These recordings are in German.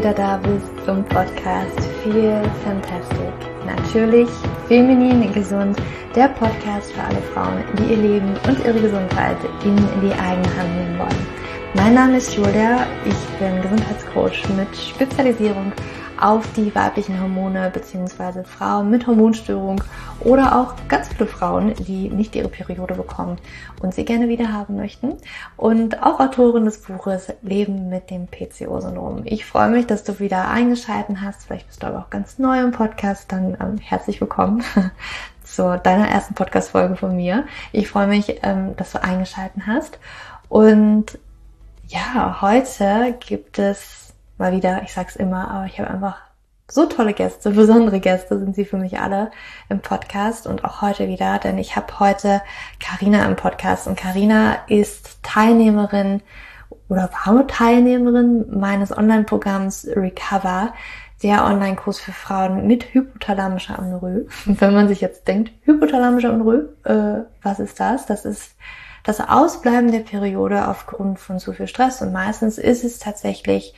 wieder da bist zum Podcast Feel Fantastic. Natürlich feminin gesund, der Podcast für alle Frauen, die ihr Leben und ihre Gesundheit in die eigene Hand nehmen wollen. Mein Name ist Julia, ich bin Gesundheitscoach mit Spezialisierung auf die weiblichen Hormone bzw. Frauen mit Hormonstörung oder auch ganz viele Frauen, die nicht ihre Periode bekommen und sie gerne wieder haben möchten. Und auch Autorin des Buches Leben mit dem PCO-Syndrom. Ich freue mich, dass du wieder eingeschaltet hast. Vielleicht bist du aber auch ganz neu im Podcast. Dann ähm, herzlich willkommen zu deiner ersten Podcast-Folge von mir. Ich freue mich, ähm, dass du eingeschaltet hast. Und ja, heute gibt es mal wieder, ich sag's immer, aber ich habe einfach so tolle Gäste, besondere Gäste sind sie für mich alle im Podcast und auch heute wieder, denn ich habe heute Karina im Podcast und Karina ist Teilnehmerin oder war Teilnehmerin meines Online-Programms Recover, der Online-Kurs für Frauen mit hypothalamischer Amenorrhoe. Wenn man sich jetzt denkt, hypothalamischer Amenorrhoe, äh, was ist das? Das ist das Ausbleiben der Periode aufgrund von zu viel Stress und meistens ist es tatsächlich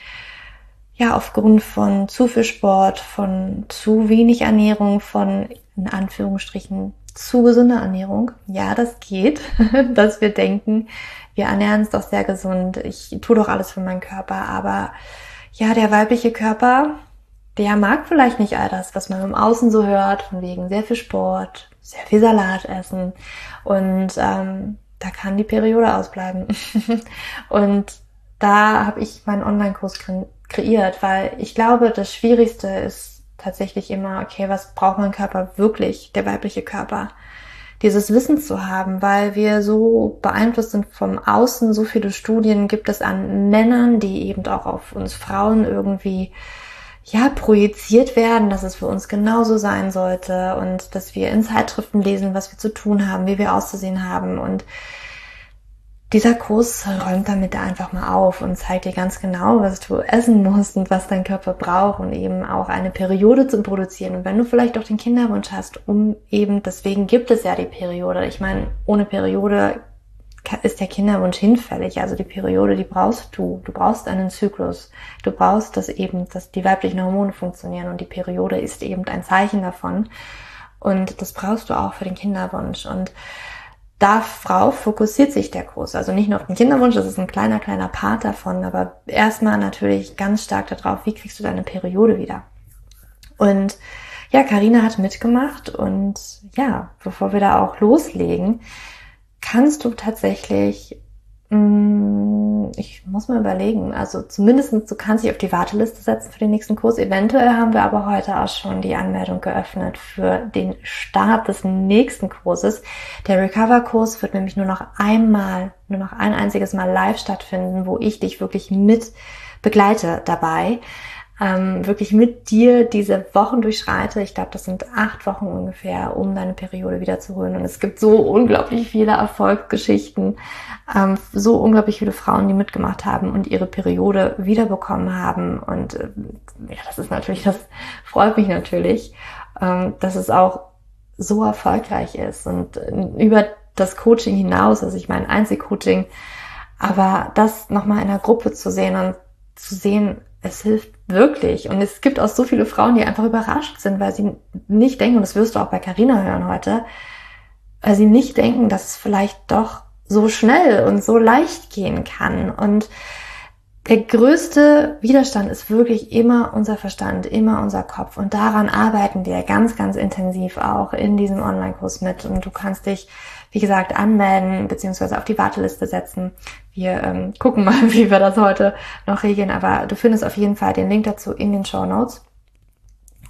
ja, aufgrund von zu viel Sport, von zu wenig Ernährung, von in Anführungsstrichen zu gesunder Ernährung. Ja, das geht, dass wir denken, wir ernähren uns doch sehr gesund, ich tue doch alles für meinen Körper, aber ja, der weibliche Körper, der mag vielleicht nicht all das, was man im Außen so hört, von wegen sehr viel Sport, sehr viel Salat essen und ähm, da kann die Periode ausbleiben. und da habe ich meinen Online-Kurs kreiert, weil ich glaube, das Schwierigste ist tatsächlich immer, okay, was braucht mein Körper wirklich, der weibliche Körper? Dieses Wissen zu haben, weil wir so beeinflusst sind vom Außen, so viele Studien gibt es an Männern, die eben auch auf uns Frauen irgendwie ja, projiziert werden, dass es für uns genauso sein sollte und dass wir in Zeitschriften lesen, was wir zu tun haben, wie wir auszusehen haben und dieser Kurs räumt damit einfach mal auf und zeigt dir ganz genau, was du essen musst und was dein Körper braucht und eben auch eine Periode zu produzieren. Und wenn du vielleicht auch den Kinderwunsch hast, um eben, deswegen gibt es ja die Periode. Ich meine, ohne Periode ist der Kinderwunsch hinfällig. Also die Periode, die brauchst du. Du brauchst einen Zyklus. Du brauchst, dass eben, dass die weiblichen Hormone funktionieren und die Periode ist eben ein Zeichen davon. Und das brauchst du auch für den Kinderwunsch. Und darauf fokussiert sich der Kurs. Also nicht nur auf den Kinderwunsch, das ist ein kleiner, kleiner Part davon, aber erstmal natürlich ganz stark darauf, wie kriegst du deine Periode wieder. Und ja, Karina hat mitgemacht und ja, bevor wir da auch loslegen, kannst du tatsächlich Mm, ich muss mal überlegen. Also zumindestens du kannst dich auf die Warteliste setzen für den nächsten Kurs. Eventuell haben wir aber heute auch schon die Anmeldung geöffnet für den Start des nächsten Kurses. Der Recover-Kurs wird nämlich nur noch einmal, nur noch ein einziges Mal live stattfinden, wo ich dich wirklich mit begleite dabei ähm, wirklich mit dir diese Wochen durchschreite. Ich glaube, das sind acht Wochen ungefähr, um deine Periode wiederzuholen. Und es gibt so unglaublich viele Erfolgsgeschichten, ähm, so unglaublich viele Frauen, die mitgemacht haben und ihre Periode wiederbekommen haben. Und äh, ja, das ist natürlich, das freut mich natürlich, ähm, dass es auch so erfolgreich ist und äh, über das Coaching hinaus, also ich meine Einzelcoaching, aber das nochmal in der Gruppe zu sehen und zu sehen, es hilft wirklich. Und es gibt auch so viele Frauen, die einfach überrascht sind, weil sie nicht denken, und das wirst du auch bei Carina hören heute, weil sie nicht denken, dass es vielleicht doch so schnell und so leicht gehen kann. Und der größte Widerstand ist wirklich immer unser Verstand, immer unser Kopf. Und daran arbeiten wir ganz, ganz intensiv auch in diesem Online-Kurs mit. Und du kannst dich, wie gesagt, anmelden bzw. auf die Warteliste setzen. Wir ähm, gucken mal, wie wir das heute noch regeln. Aber du findest auf jeden Fall den Link dazu in den Show Notes.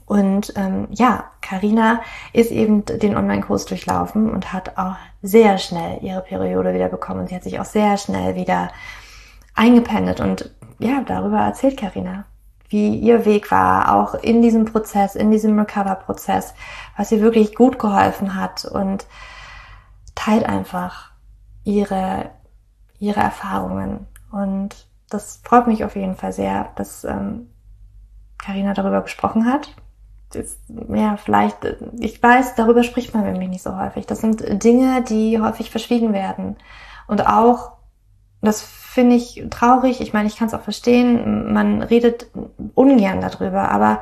Und ähm, ja, Karina ist eben den Online-Kurs durchlaufen und hat auch sehr schnell ihre Periode wieder bekommen. Sie hat sich auch sehr schnell wieder eingependelt und ja, darüber erzählt Karina, wie ihr Weg war, auch in diesem Prozess, in diesem Recover-Prozess, was ihr wirklich gut geholfen hat und teilt einfach ihre, ihre Erfahrungen. Und das freut mich auf jeden Fall sehr, dass Karina ähm, darüber gesprochen hat. Ist, ja, vielleicht, ich weiß, darüber spricht man nämlich nicht so häufig. Das sind Dinge, die häufig verschwiegen werden. Und auch, das finde ich traurig. Ich meine, ich kann es auch verstehen. Man redet ungern darüber, aber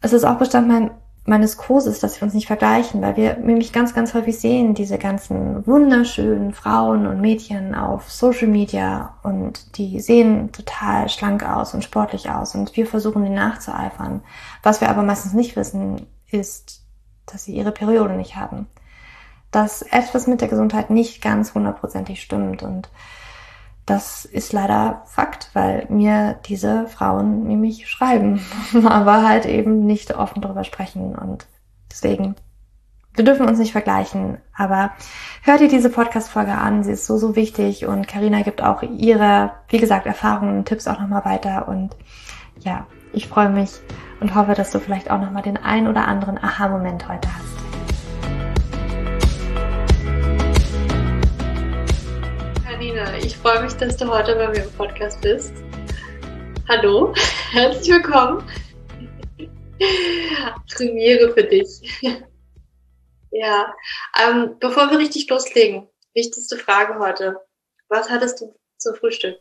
es ist auch Bestandteil meines Kurses, dass wir uns nicht vergleichen, weil wir nämlich ganz, ganz häufig sehen, diese ganzen wunderschönen Frauen und Mädchen auf Social Media und die sehen total schlank aus und sportlich aus und wir versuchen, ihnen nachzueifern. Was wir aber meistens nicht wissen, ist, dass sie ihre Periode nicht haben. Dass etwas mit der Gesundheit nicht ganz hundertprozentig stimmt und das ist leider Fakt, weil mir diese Frauen nämlich schreiben, aber halt eben nicht offen darüber sprechen. Und deswegen wir dürfen uns nicht vergleichen, aber hört ihr diese Podcast-Folge an, sie ist so, so wichtig. Und Karina gibt auch ihre, wie gesagt, Erfahrungen und Tipps auch nochmal weiter. Und ja, ich freue mich und hoffe, dass du vielleicht auch nochmal den ein oder anderen Aha-Moment heute hast. Ich freue mich, dass du heute bei mir im Podcast bist. Hallo, herzlich willkommen. Premiere für dich. ja, ähm, bevor wir richtig loslegen, wichtigste Frage heute. Was hattest du zum Frühstück?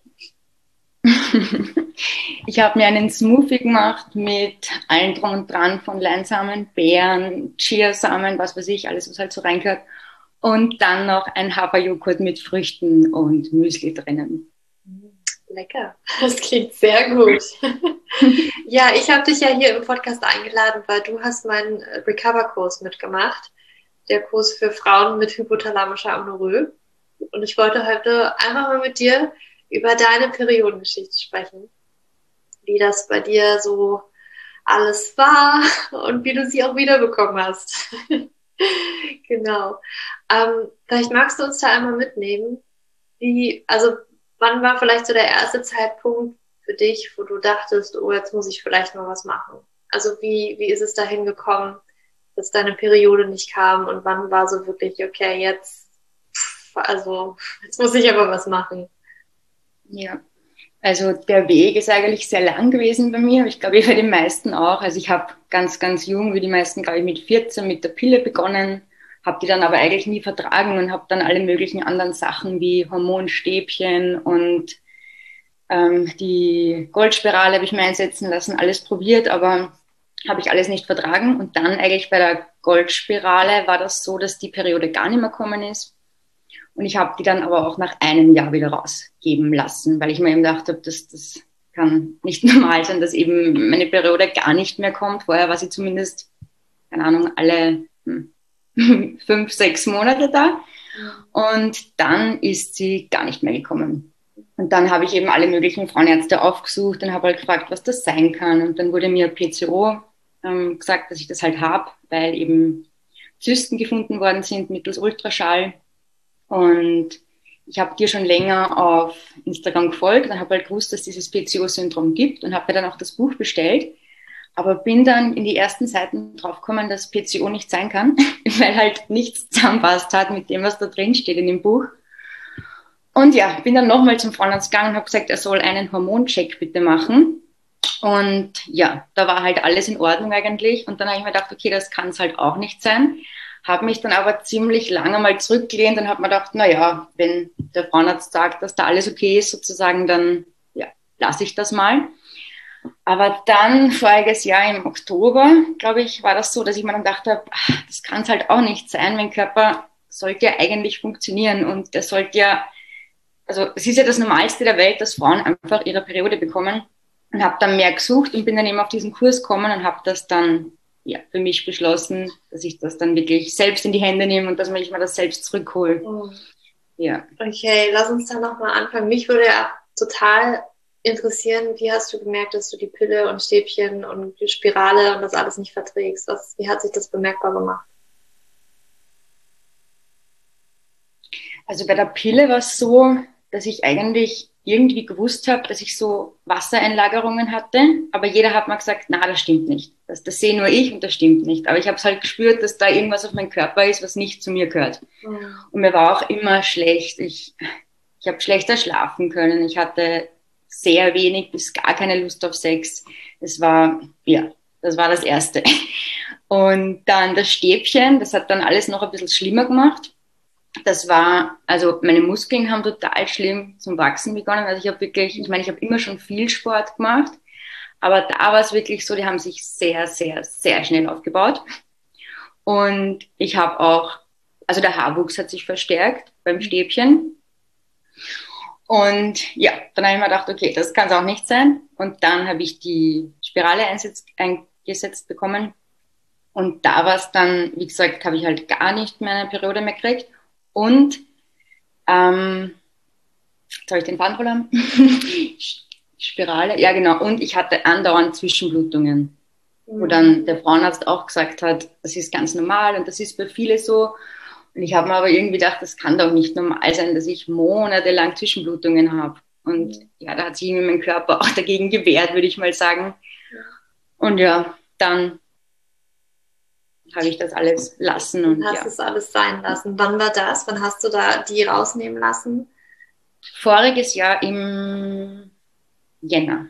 ich habe mir einen Smoothie gemacht mit allen drum und dran von Leinsamen, Beeren, Chiasamen, was weiß ich, alles was halt so reingehört und dann noch ein Haferjoghurt mit Früchten und Müsli drinnen. Lecker, das klingt sehr gut. ja, ich habe dich ja hier im Podcast eingeladen, weil du hast meinen Recover-Kurs mitgemacht, der Kurs für Frauen mit hypothalamischer Amnorö. Und ich wollte heute einfach mal mit dir über deine Periodengeschichte sprechen, wie das bei dir so alles war und wie du sie auch wiederbekommen hast. genau. Ähm, vielleicht magst du uns da einmal mitnehmen, wie, also wann war vielleicht so der erste Zeitpunkt für dich, wo du dachtest, oh, jetzt muss ich vielleicht mal was machen? Also wie, wie ist es dahin gekommen, dass deine Periode nicht kam und wann war so wirklich, okay, jetzt, also jetzt muss ich aber was machen? Ja, also der Weg ist eigentlich sehr lang gewesen bei mir. Ich glaube, wie bei den meisten auch. Also ich habe ganz, ganz jung, wie die meisten, glaube ich, mit 14 mit der Pille begonnen habe die dann aber eigentlich nie vertragen und habe dann alle möglichen anderen Sachen wie Hormonstäbchen und ähm, die Goldspirale habe ich mir einsetzen lassen, alles probiert, aber habe ich alles nicht vertragen. Und dann eigentlich bei der Goldspirale war das so, dass die Periode gar nicht mehr gekommen ist. Und ich habe die dann aber auch nach einem Jahr wieder rausgeben lassen, weil ich mir eben gedacht habe, dass das kann nicht normal sein, dass eben meine Periode gar nicht mehr kommt. Vorher war sie zumindest, keine Ahnung, alle hm, fünf, sechs Monate da. Und dann ist sie gar nicht mehr gekommen. Und dann habe ich eben alle möglichen Frauenärzte aufgesucht und habe halt gefragt, was das sein kann. Und dann wurde mir PCO ähm, gesagt, dass ich das halt habe, weil eben Zysten gefunden worden sind mittels Ultraschall. Und ich habe dir schon länger auf Instagram gefolgt und habe halt gewusst, dass dieses PCO-Syndrom gibt und habe mir dann auch das Buch bestellt. Aber bin dann in die ersten Seiten draufgekommen, dass PCO nicht sein kann, weil halt nichts zusammenpasst hat mit dem, was da drin steht in dem Buch. Und ja, bin dann nochmal zum Frauenarzt gegangen und habe gesagt, er soll einen Hormoncheck bitte machen. Und ja, da war halt alles in Ordnung eigentlich. Und dann habe ich mir gedacht, okay, das kann es halt auch nicht sein. Habe mich dann aber ziemlich lange mal zurückgelehnt und habe mir gedacht, na ja, wenn der Frauenarzt sagt, dass da alles okay ist, sozusagen, dann ja, lasse ich das mal. Aber dann voriges Jahr im Oktober, glaube ich, war das so, dass ich mir dann gedacht habe, das kann es halt auch nicht sein. Mein Körper sollte ja eigentlich funktionieren und der sollte ja, also es ist ja das Normalste der Welt, dass Frauen einfach ihre Periode bekommen und habe dann mehr gesucht und bin dann eben auf diesen Kurs gekommen und habe das dann ja, für mich beschlossen, dass ich das dann wirklich selbst in die Hände nehme und dass ich mir das selbst zurückhole. Oh. Ja. Okay, lass uns dann nochmal anfangen. Mich würde ja total interessieren, wie hast du gemerkt, dass du die Pille und Stäbchen und die Spirale und das alles nicht verträgst? Was, wie hat sich das bemerkbar gemacht? Also bei der Pille war es so, dass ich eigentlich irgendwie gewusst habe, dass ich so Wassereinlagerungen hatte, aber jeder hat mir gesagt, na, das stimmt nicht. Das, das sehe nur ich und das stimmt nicht. Aber ich habe es halt gespürt, dass da irgendwas auf meinem Körper ist, was nicht zu mir gehört. Mhm. Und mir war auch immer schlecht. Ich, ich habe schlechter schlafen können. Ich hatte sehr wenig bis gar keine Lust auf Sex. Das war, ja, das war das Erste. Und dann das Stäbchen, das hat dann alles noch ein bisschen schlimmer gemacht. Das war, also meine Muskeln haben total schlimm zum Wachsen begonnen. Also ich habe wirklich, ich meine, ich habe immer schon viel Sport gemacht, aber da war es wirklich so, die haben sich sehr, sehr, sehr schnell aufgebaut. Und ich habe auch, also der Haarwuchs hat sich verstärkt beim Stäbchen. Und ja, dann habe ich mir gedacht, okay, das kann es auch nicht sein. Und dann habe ich die Spirale einsetzt, eingesetzt bekommen. Und da war es dann, wie gesagt, habe ich halt gar nicht mehr eine Periode mehr gekriegt. Und ähm, jetzt habe ich den Faden verloren. Spirale, ja genau. Und ich hatte andauernd Zwischenblutungen, mhm. wo dann der Frauenarzt auch gesagt hat, das ist ganz normal und das ist bei vielen so. Und ich habe mir aber irgendwie gedacht, das kann doch nicht normal sein, dass ich monatelang Zwischenblutungen habe. Und mhm. ja, da hat sich irgendwie mein Körper auch dagegen gewehrt, würde ich mal sagen. Und ja, dann habe ich das alles lassen. Und hast ja. es alles sein lassen. Wann war das? Wann hast du da die rausnehmen lassen? Voriges Jahr im Jänner.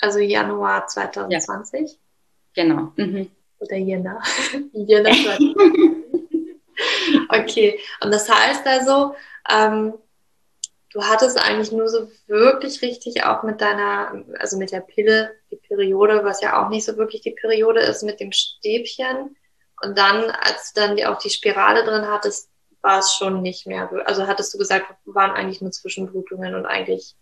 Also Januar 2020? Ja. Genau. Mhm. Oder Jänner. Jänner 2020. okay, und das heißt also, ähm, du hattest eigentlich nur so wirklich richtig auch mit deiner, also mit der Pille, die Periode, was ja auch nicht so wirklich die Periode ist, mit dem Stäbchen. Und dann, als du dann die, auch die Spirale drin hattest, war es schon nicht mehr. Also hattest du gesagt, waren eigentlich nur Zwischenblutungen und eigentlich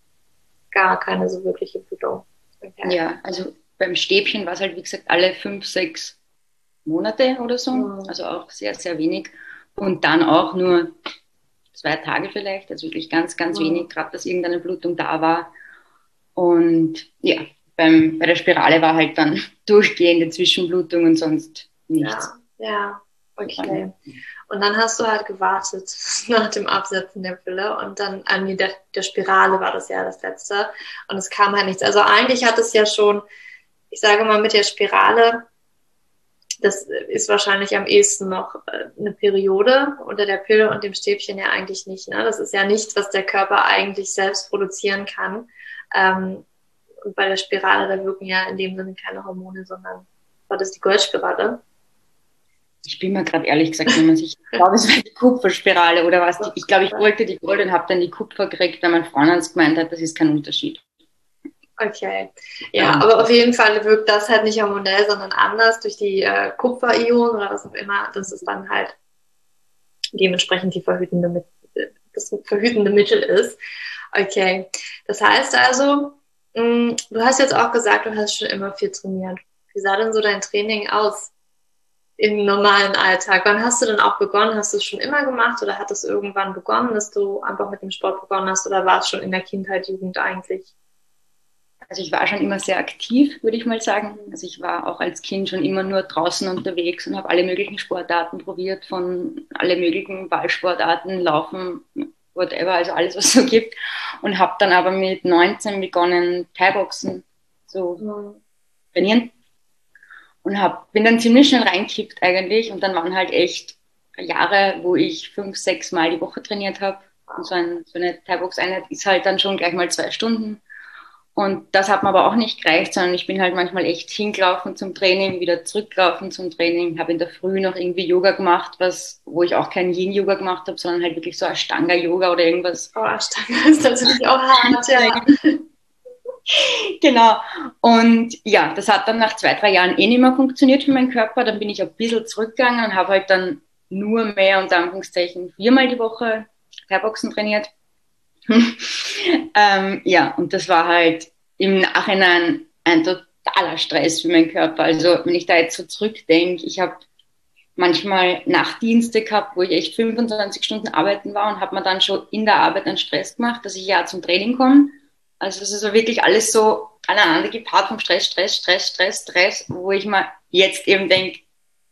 gar keine so wirkliche Blutung. Okay. Ja, also beim Stäbchen war es halt, wie gesagt, alle fünf, sechs Monate oder so. Mhm. Also auch sehr, sehr wenig. Und dann auch nur zwei Tage vielleicht, also wirklich ganz, ganz mhm. wenig, gerade dass irgendeine Blutung da war. Und ja, beim, bei der Spirale war halt dann durchgehende Zwischenblutung und sonst nichts. Ja, ja. okay. Und dann hast du halt gewartet nach dem Absetzen der Pille und dann, nee, der, der Spirale war das ja das letzte und es kam halt nichts. Also eigentlich hat es ja schon, ich sage mal mit der Spirale, das ist wahrscheinlich am ehesten noch äh, eine Periode unter der Pille und dem Stäbchen ja eigentlich nicht. Ne? Das ist ja nichts, was der Körper eigentlich selbst produzieren kann. Ähm, und bei der Spirale, da wirken ja in dem Sinne keine Hormone, sondern war das die Goldspirale? Ich bin mir gerade ehrlich gesagt nicht mehr sicher. Ich glaube, es war die Kupferspirale oder was. Ich glaube, ich wollte die Gold und habe dann die Kupfer gekriegt, weil mein Freund gemeint hat, das ist kein Unterschied. Okay. Ja, um, aber auf jeden Fall wirkt das halt nicht hormonell, sondern anders durch die äh, Kupferionen oder was auch immer. Das ist dann halt dementsprechend die verhütende, das verhütende Mittel ist. Okay. Das heißt also, mh, mm, du hast jetzt auch gesagt, du hast schon immer viel trainiert. Wie sah denn so dein Training aus im normalen Alltag? Wann hast du denn auch begonnen? Hast du es schon immer gemacht oder hat es irgendwann begonnen, dass du einfach mit dem Sport begonnen hast oder war es schon in der Kindheit, Jugend eigentlich? Also ich war schon immer sehr aktiv, würde ich mal sagen. Also ich war auch als Kind schon immer nur draußen unterwegs und habe alle möglichen Sportarten probiert, von alle möglichen Ballsportarten, Laufen, whatever, also alles, was es so gibt. Und habe dann aber mit 19 begonnen, Thai-Boxen zu mhm. trainieren. Und hab, bin dann ziemlich schnell reinkippt eigentlich. Und dann waren halt echt Jahre, wo ich fünf, sechs Mal die Woche trainiert habe. Und so, ein, so eine Thai-Box-Einheit ist halt dann schon gleich mal zwei Stunden. Und das hat mir aber auch nicht gereicht, sondern ich bin halt manchmal echt hingelaufen zum Training, wieder zurückgelaufen zum Training, habe in der Früh noch irgendwie Yoga gemacht, was, wo ich auch kein Yin-Yoga gemacht habe, sondern halt wirklich so Ashtanga-Yoga oder irgendwas. Oh, Ashtanga ist natürlich auch hart, ja. genau. Und ja, das hat dann nach zwei, drei Jahren eh nicht mehr funktioniert für meinen Körper. Dann bin ich ein bisschen zurückgegangen und habe halt dann nur mehr unter Anführungszeichen viermal die Woche Thai-Boxen trainiert. ähm, ja, und das war halt im Nachhinein ein totaler Stress für meinen Körper. Also wenn ich da jetzt so zurückdenke, ich habe manchmal Nachtdienste gehabt, wo ich echt 25 Stunden arbeiten war und habe mir dann schon in der Arbeit einen Stress gemacht, dass ich ja zum Training komme. Also es ist so wirklich alles so aneinander gepaart vom Stress, Stress, Stress, Stress, Stress, wo ich mir jetzt eben denke,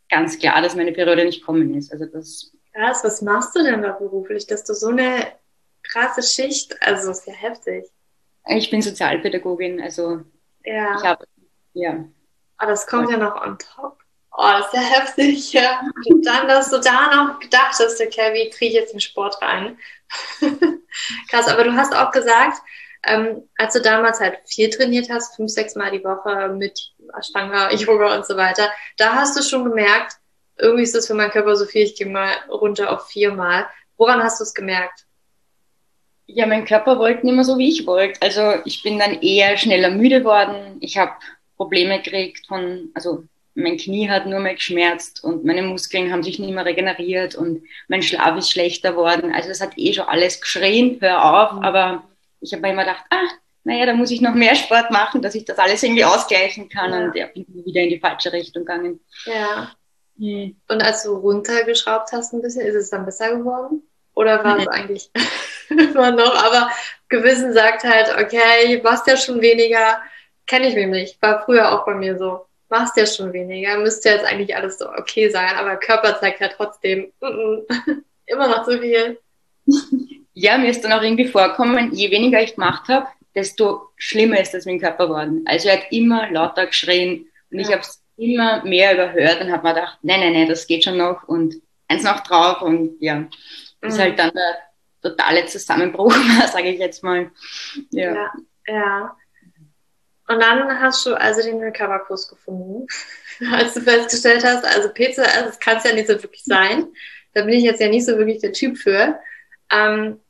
ganz klar, dass meine Periode nicht kommen ist. Also das Krass, was machst du denn da beruflich, dass du so eine krasse Schicht. Also ist ja heftig. Ich bin Sozialpädagogin, also ja. ich habe, ja. Aber das kommt ja noch on top. Oh, das ist ja heftig, ja. Und dann, dass du da noch gedacht hast, okay, wie kriege ich jetzt den Sport rein? Krass, aber du hast auch gesagt, ähm, als du damals halt viel trainiert hast, fünf, sechs Mal die Woche mit Ashtanga, Yoga und so weiter, da hast du schon gemerkt, irgendwie ist das für meinen Körper so viel, ich gehe mal runter auf viermal. Woran hast du es gemerkt? Ja, mein Körper wollte nicht mehr so, wie ich wollte. Also ich bin dann eher schneller müde worden. Ich habe Probleme gekriegt von, also mein Knie hat nur mehr geschmerzt und meine Muskeln haben sich nicht mehr regeneriert und mein Schlaf ist schlechter worden. Also es hat eh schon alles geschrien, hör auf. Mhm. Aber ich habe mir immer gedacht, ah, naja, da muss ich noch mehr Sport machen, dass ich das alles irgendwie ausgleichen kann. Ja. Und ja, bin wieder in die falsche Richtung gegangen. Ja. Hm. Und als du runtergeschraubt hast ein bisschen, ist es dann besser geworden? Oder war es eigentlich immer noch? Aber Gewissen sagt halt, okay, machst ja schon weniger. Kenne ich mich nicht. War früher auch bei mir so. Machst ja schon weniger. Müsste jetzt eigentlich alles so okay sein. Aber Körper zeigt ja trotzdem mm -mm, immer noch zu viel. Ja, mir ist dann auch irgendwie vorkommen, je weniger ich gemacht habe, desto schlimmer ist das mit dem Körper geworden. Also er hat immer lauter geschrien und ja. ich habe es immer mehr überhört und habe mir gedacht, nein, nein, nein, das geht schon noch und eins noch drauf und ja, mhm. ist halt dann der totale Zusammenbruch, sage ich jetzt mal. Ja. ja. ja. Und dann hast du also den Recover-Kurs gefunden, als du festgestellt hast, also PCOS, das kann es ja nicht so wirklich sein. Da bin ich jetzt ja nicht so wirklich der Typ für. Ähm,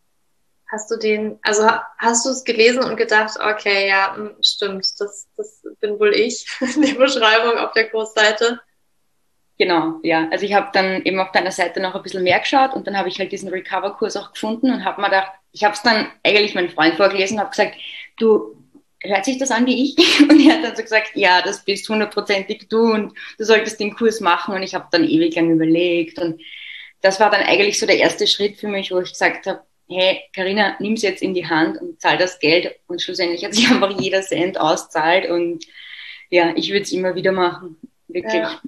Hast du den, also hast du es gelesen und gedacht, okay, ja, hm, stimmt, das, das bin wohl ich, die Beschreibung auf der Kursseite? Genau, ja. Also ich habe dann eben auf deiner Seite noch ein bisschen mehr geschaut und dann habe ich halt diesen Recover-Kurs auch gefunden und habe mir gedacht, ich habe es dann eigentlich meinem Freund vorgelesen und habe gesagt, du, hört sich das an wie ich? Und er hat dann so gesagt, ja, das bist hundertprozentig du und du solltest den Kurs machen und ich habe dann ewig lang überlegt und das war dann eigentlich so der erste Schritt für mich, wo ich gesagt habe, hey, Karina, nimm es jetzt in die Hand und zahl das Geld. Und schlussendlich hat sich einfach jeder Cent auszahlt. Und ja, ich würde es immer wieder machen. Wirklich. Ja.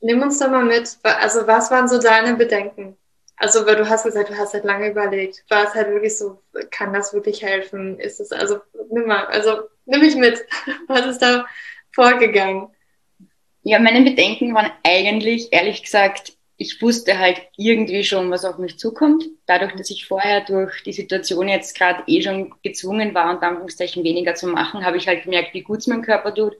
Nimm uns doch mal mit. Also, was waren so deine Bedenken? Also, weil du hast gesagt, du hast halt lange überlegt. War es halt wirklich so, kann das wirklich helfen? Ist es, also, nimm mal, also, nimm mich mit. Was ist da vorgegangen? Ja, meine Bedenken waren eigentlich, ehrlich gesagt, ich wusste halt irgendwie schon, was auf mich zukommt. Dadurch, dass ich vorher durch die Situation jetzt gerade eh schon gezwungen war, unter Anführungszeichen weniger zu machen, habe ich halt gemerkt, wie gut es meinem Körper tut.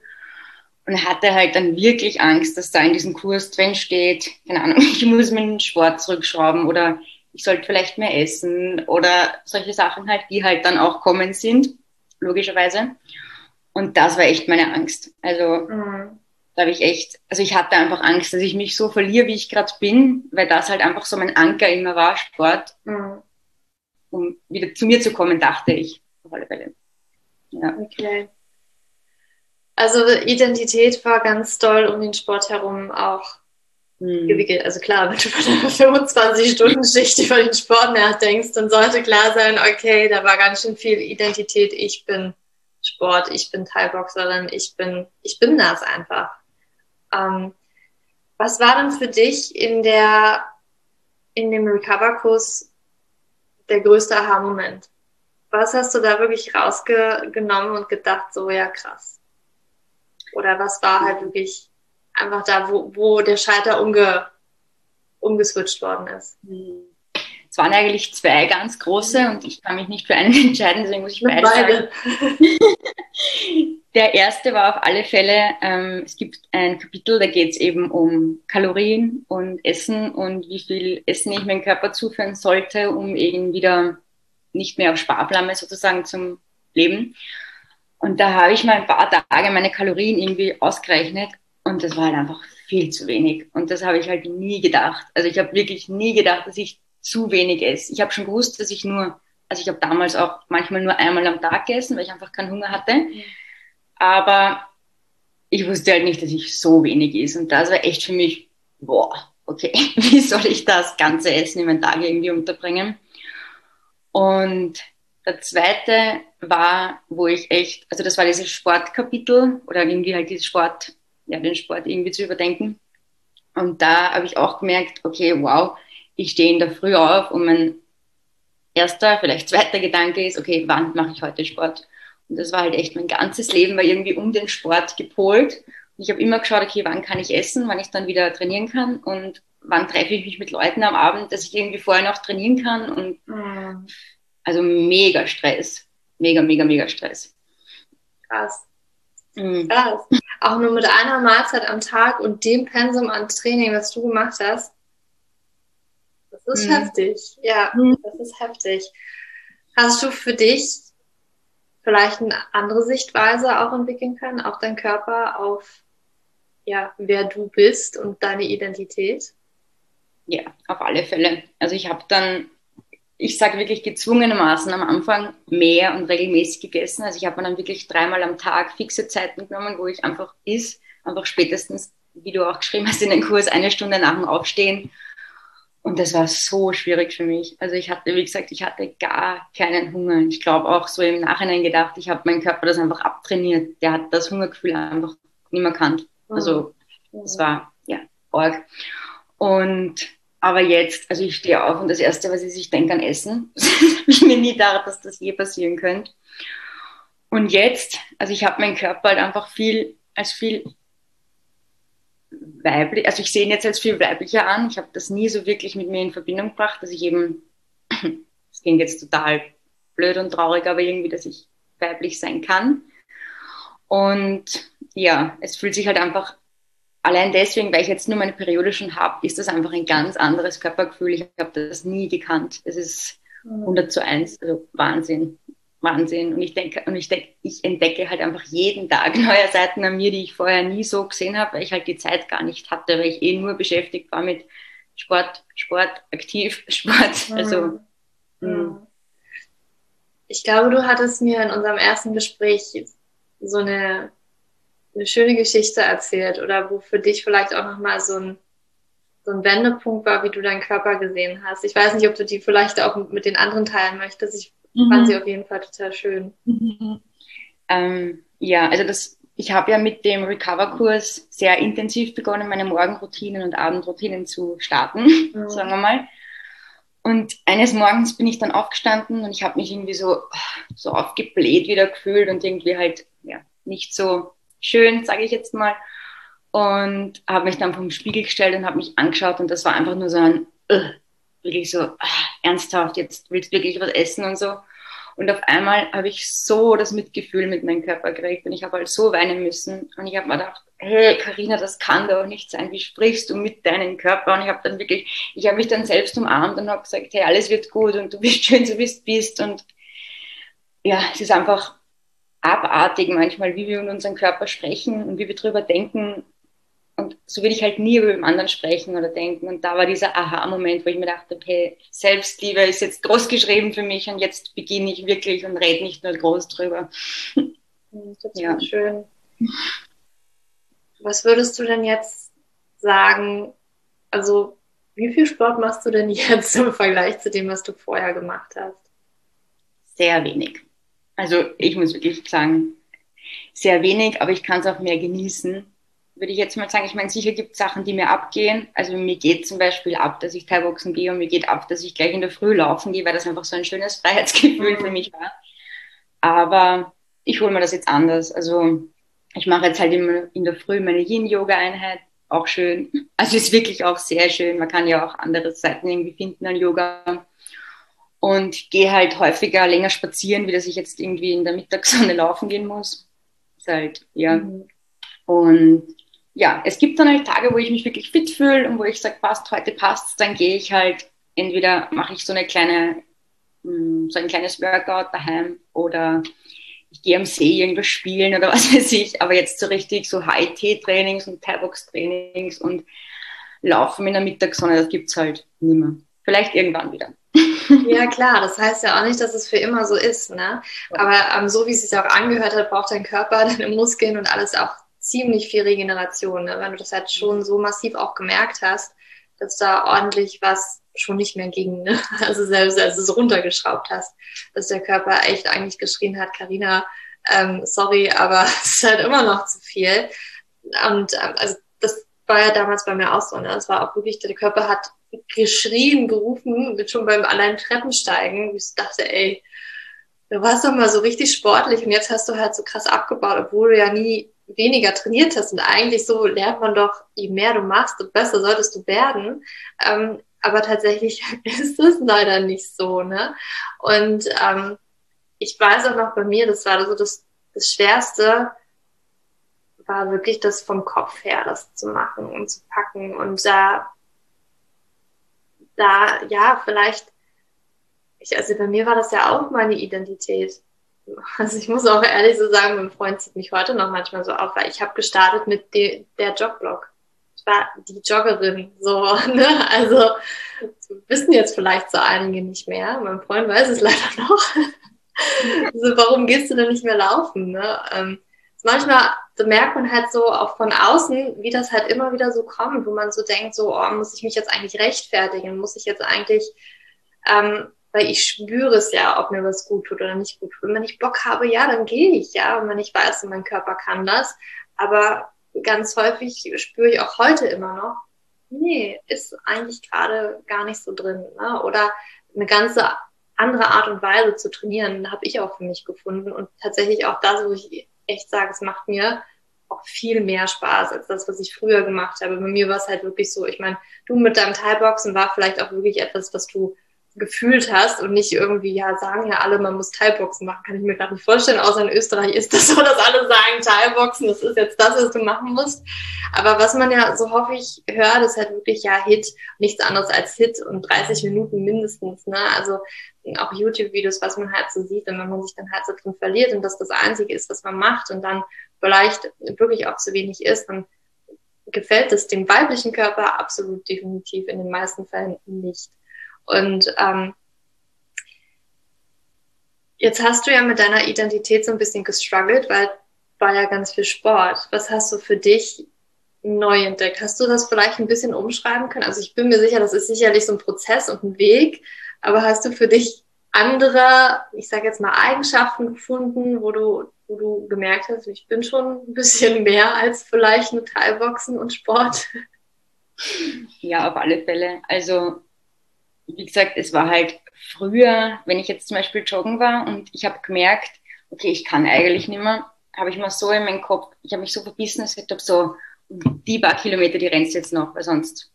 Und hatte halt dann wirklich Angst, dass da in diesem Kurs drin steht, keine Ahnung, ich muss meinen Sport zurückschrauben oder ich sollte vielleicht mehr essen oder solche Sachen halt, die halt dann auch kommen sind, logischerweise. Und das war echt meine Angst. Also, mhm da habe ich echt, also ich hatte einfach Angst, dass ich mich so verliere, wie ich gerade bin, weil das halt einfach so mein Anker immer war, Sport, mhm. um wieder zu mir zu kommen, dachte ich, auf alle Fälle. Ja. Okay. Also Identität war ganz doll um den Sport herum auch mhm. gewickelt. Also klar, wenn du von einer 25-Stunden-Schicht über den Sport nachdenkst, dann sollte klar sein, okay, da war ganz schön viel Identität. Ich bin Sport, ich bin Thai-Boxerin, ich bin, ich bin das einfach. Ähm, was war denn für dich in der in dem Recover-Kurs der größte Aha-Moment? Was hast du da wirklich rausgenommen und gedacht, so ja krass? Oder was war halt wirklich einfach da, wo, wo der Schalter umge, umgeswitcht worden ist? Es waren eigentlich zwei ganz große und ich kann mich nicht für einen entscheiden, deswegen muss ich beide, sagen. Der erste war auf alle Fälle, ähm, es gibt ein Kapitel, da geht es eben um Kalorien und Essen und wie viel Essen ich meinem Körper zuführen sollte, um eben wieder nicht mehr auf Sparflamme sozusagen zum Leben. Und da habe ich mal ein paar Tage meine Kalorien irgendwie ausgerechnet und das war halt einfach viel zu wenig. Und das habe ich halt nie gedacht. Also ich habe wirklich nie gedacht, dass ich zu wenig esse. Ich habe schon gewusst, dass ich nur, also ich habe damals auch manchmal nur einmal am Tag gegessen, weil ich einfach keinen Hunger hatte. Aber ich wusste halt nicht, dass ich so wenig ist. Und das war echt für mich, boah, okay, wie soll ich das ganze Essen in meinen Tag irgendwie unterbringen? Und der zweite war, wo ich echt, also das war dieses Sportkapitel oder irgendwie halt dieses Sport, ja, den Sport irgendwie zu überdenken. Und da habe ich auch gemerkt, okay, wow, ich stehe in der Früh auf und mein erster, vielleicht zweiter Gedanke ist, okay, wann mache ich heute Sport? Und das war halt echt mein ganzes Leben war irgendwie um den Sport gepolt. Und ich habe immer geschaut, okay, wann kann ich essen, wann ich dann wieder trainieren kann und wann treffe ich mich mit Leuten am Abend, dass ich irgendwie vorher noch trainieren kann. Und mhm. also mega Stress. Mega, mega, mega Stress. Krass. Mhm. Krass. Auch nur mit einer Mahlzeit am Tag und dem Pensum an Training, was du gemacht hast. Das ist mhm. heftig. Ja, mhm. das ist heftig. Hast du für dich vielleicht eine andere Sichtweise auch entwickeln können, auf deinen Körper, auf ja, wer du bist und deine Identität? Ja, auf alle Fälle. Also ich habe dann, ich sage wirklich gezwungenermaßen am Anfang mehr und regelmäßig gegessen. Also ich habe dann wirklich dreimal am Tag fixe Zeiten genommen, wo ich einfach ist, einfach spätestens, wie du auch geschrieben hast in den Kurs, eine Stunde nach dem Aufstehen und das war so schwierig für mich. Also ich hatte, wie gesagt, ich hatte gar keinen Hunger. Ich glaube auch so im Nachhinein gedacht, ich habe meinen Körper das einfach abtrainiert. Der hat das Hungergefühl einfach nicht mehr kannt. Also es war ja arg. Und aber jetzt, also ich stehe auf und das Erste, was ich, ich denke an Essen. das habe ich mir nie gedacht, dass das je passieren könnte. Und jetzt, also ich habe meinen Körper halt einfach viel, als viel weiblich, also ich sehe ihn jetzt als viel weiblicher an. Ich habe das nie so wirklich mit mir in Verbindung gebracht, dass ich eben, es klingt jetzt total blöd und traurig, aber irgendwie, dass ich weiblich sein kann. Und ja, es fühlt sich halt einfach, allein deswegen, weil ich jetzt nur meine Periode schon habe, ist das einfach ein ganz anderes Körpergefühl. Ich habe das nie gekannt. Es ist 100 zu 1, also Wahnsinn. Wahnsinn. Und ich denke, und ich denke, ich entdecke halt einfach jeden Tag neue Seiten an mir, die ich vorher nie so gesehen habe, weil ich halt die Zeit gar nicht hatte, weil ich eh nur beschäftigt war mit Sport, Sport, aktiv, Sport. Also. Mhm. Ich glaube, du hattest mir in unserem ersten Gespräch so eine, eine schöne Geschichte erzählt oder wo für dich vielleicht auch nochmal so ein, so ein Wendepunkt war, wie du deinen Körper gesehen hast. Ich weiß nicht, ob du die vielleicht auch mit den anderen teilen möchtest. Ich Mhm. Fand sie auf jeden Fall total schön. Mhm. Ähm, ja, also das, ich habe ja mit dem Recover-Kurs sehr intensiv begonnen, meine Morgenroutinen und Abendroutinen zu starten, mhm. sagen wir mal. Und eines Morgens bin ich dann aufgestanden und ich habe mich irgendwie so, so aufgebläht wieder gefühlt und irgendwie halt ja, nicht so schön, sage ich jetzt mal. Und habe mich dann vom Spiegel gestellt und habe mich angeschaut und das war einfach nur so ein, uh, wirklich so ach, ernsthaft, jetzt willst du wirklich was essen und so. Und auf einmal habe ich so das Mitgefühl mit meinem Körper gekriegt und ich habe halt so weinen müssen. Und ich habe mir gedacht, hey Karina, das kann doch nicht sein. Wie sprichst du mit deinem Körper? Und ich habe dann wirklich, ich habe mich dann selbst umarmt und habe gesagt, hey, alles wird gut und du bist schön, so wie du bist. Und ja, es ist einfach abartig manchmal, wie wir mit unserem Körper sprechen und wie wir drüber denken, so will ich halt nie über den anderen sprechen oder denken. Und da war dieser Aha-Moment, wo ich mir dachte, hey, Selbstliebe ist jetzt groß geschrieben für mich und jetzt beginne ich wirklich und rede nicht nur groß drüber. Das ist ja. schön. Was würdest du denn jetzt sagen? Also, wie viel Sport machst du denn jetzt im Vergleich zu dem, was du vorher gemacht hast? Sehr wenig. Also, ich muss wirklich sagen, sehr wenig, aber ich kann es auch mehr genießen würde ich jetzt mal sagen, ich meine, sicher gibt es Sachen, die mir abgehen. Also mir geht zum Beispiel ab, dass ich Thai-Boxen gehe und mir geht ab, dass ich gleich in der Früh laufen gehe, weil das einfach so ein schönes Freiheitsgefühl für mich war. Aber ich hole mir das jetzt anders. Also ich mache jetzt halt immer in der Früh meine Yin-Yoga-Einheit, auch schön. Also ist wirklich auch sehr schön. Man kann ja auch andere Seiten irgendwie finden an Yoga. Und gehe halt häufiger länger spazieren, wie dass ich jetzt irgendwie in der Mittagssonne laufen gehen muss. Ist halt, ja. Mhm. Und ja, es gibt dann halt Tage, wo ich mich wirklich fit fühle und wo ich sage, passt, heute passt, dann gehe ich halt, entweder mache ich so eine kleine, mm, so ein kleines Workout daheim oder ich gehe am See irgendwas spielen oder was weiß ich, aber jetzt so richtig so High-T-Trainings und Thai-Box-Trainings und Laufen in der Mittagssonne, das gibt's halt nimmer. Vielleicht irgendwann wieder. Ja, klar, das heißt ja auch nicht, dass es für immer so ist, ne? Aber ähm, so wie es sich auch angehört hat, braucht dein Körper, deine Muskeln und alles auch ziemlich viel Regeneration, ne? wenn du das halt schon so massiv auch gemerkt hast, dass da ordentlich was schon nicht mehr ging, ne? also selbst als du es runtergeschraubt hast, dass der Körper echt eigentlich geschrien hat, Karina, ähm, sorry, aber es ist halt immer noch zu viel. Und ähm, also das war ja damals bei mir auch so, ne? Es war auch wirklich, der Körper hat geschrien, gerufen, schon beim allein Treppensteigen. Ich dachte, ey, du warst doch mal so richtig sportlich und jetzt hast du halt so krass abgebaut, obwohl du ja nie weniger trainiert hast. Und eigentlich so lernt man doch, je mehr du machst, desto besser solltest du werden. Ähm, aber tatsächlich ist es leider nicht so. Ne? Und ähm, ich weiß auch noch bei mir, das war so das, das Schwerste, war wirklich das vom Kopf her, das zu machen und zu packen. Und da da, ja, vielleicht, ich, also bei mir war das ja auch meine Identität. Also ich muss auch ehrlich so sagen, mein Freund zieht mich heute noch manchmal so auf, weil ich habe gestartet mit de, der Jogblog. Ich war die Joggerin, so, ne? Also wissen jetzt vielleicht so einige nicht mehr. Mein Freund weiß es leider noch. also, warum gehst du denn nicht mehr laufen? Ne? Ähm, manchmal merkt man halt so auch von außen, wie das halt immer wieder so kommt, wo man so denkt, so, oh, muss ich mich jetzt eigentlich rechtfertigen? Muss ich jetzt eigentlich ähm, weil ich spüre es ja, ob mir was gut tut oder nicht gut tut. Und wenn ich Bock habe, ja, dann gehe ich, ja. Und wenn ich weiß, mein Körper kann das. Aber ganz häufig spüre ich auch heute immer noch, nee, ist eigentlich gerade gar nicht so drin. Ne? Oder eine ganze andere Art und Weise zu trainieren, habe ich auch für mich gefunden. Und tatsächlich auch das, wo ich echt sage, es macht mir auch viel mehr Spaß als das, was ich früher gemacht habe. Bei mir war es halt wirklich so, ich meine, du mit deinem Thai-Boxen war vielleicht auch wirklich etwas, was du gefühlt hast und nicht irgendwie, ja, sagen ja alle, man muss Teilboxen machen, kann ich mir gerade nicht vorstellen, außer in Österreich ist das so, dass alle sagen, Teilboxen, das ist jetzt das, was du machen musst. Aber was man ja so hoffe ich hört, ist halt wirklich ja Hit, nichts anderes als Hit und 30 Minuten mindestens, ne, also auch YouTube-Videos, was man halt so sieht und wenn man sich dann halt so drin verliert und das das Einzige ist, was man macht und dann vielleicht wirklich auch zu wenig ist, dann gefällt es dem weiblichen Körper absolut definitiv in den meisten Fällen nicht. Und ähm, jetzt hast du ja mit deiner Identität so ein bisschen gestruggelt, weil war ja ganz viel Sport. Was hast du für dich neu entdeckt? Hast du das vielleicht ein bisschen umschreiben können? Also ich bin mir sicher, das ist sicherlich so ein Prozess und ein Weg, aber hast du für dich andere, ich sage jetzt mal Eigenschaften gefunden, wo du, wo du gemerkt hast, ich bin schon ein bisschen mehr als vielleicht nur Teilboxen und Sport? Ja, auf alle Fälle. Also wie gesagt, es war halt früher, wenn ich jetzt zum Beispiel joggen war und ich habe gemerkt, okay, ich kann eigentlich nicht mehr, habe ich mal so in meinen Kopf, ich habe mich so verbissen, als hätte ich so, die paar Kilometer, die rennst jetzt noch, weil sonst,